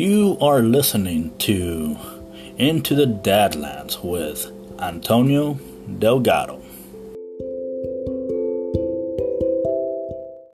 You are listening to Into the Deadlands with Antonio Delgado.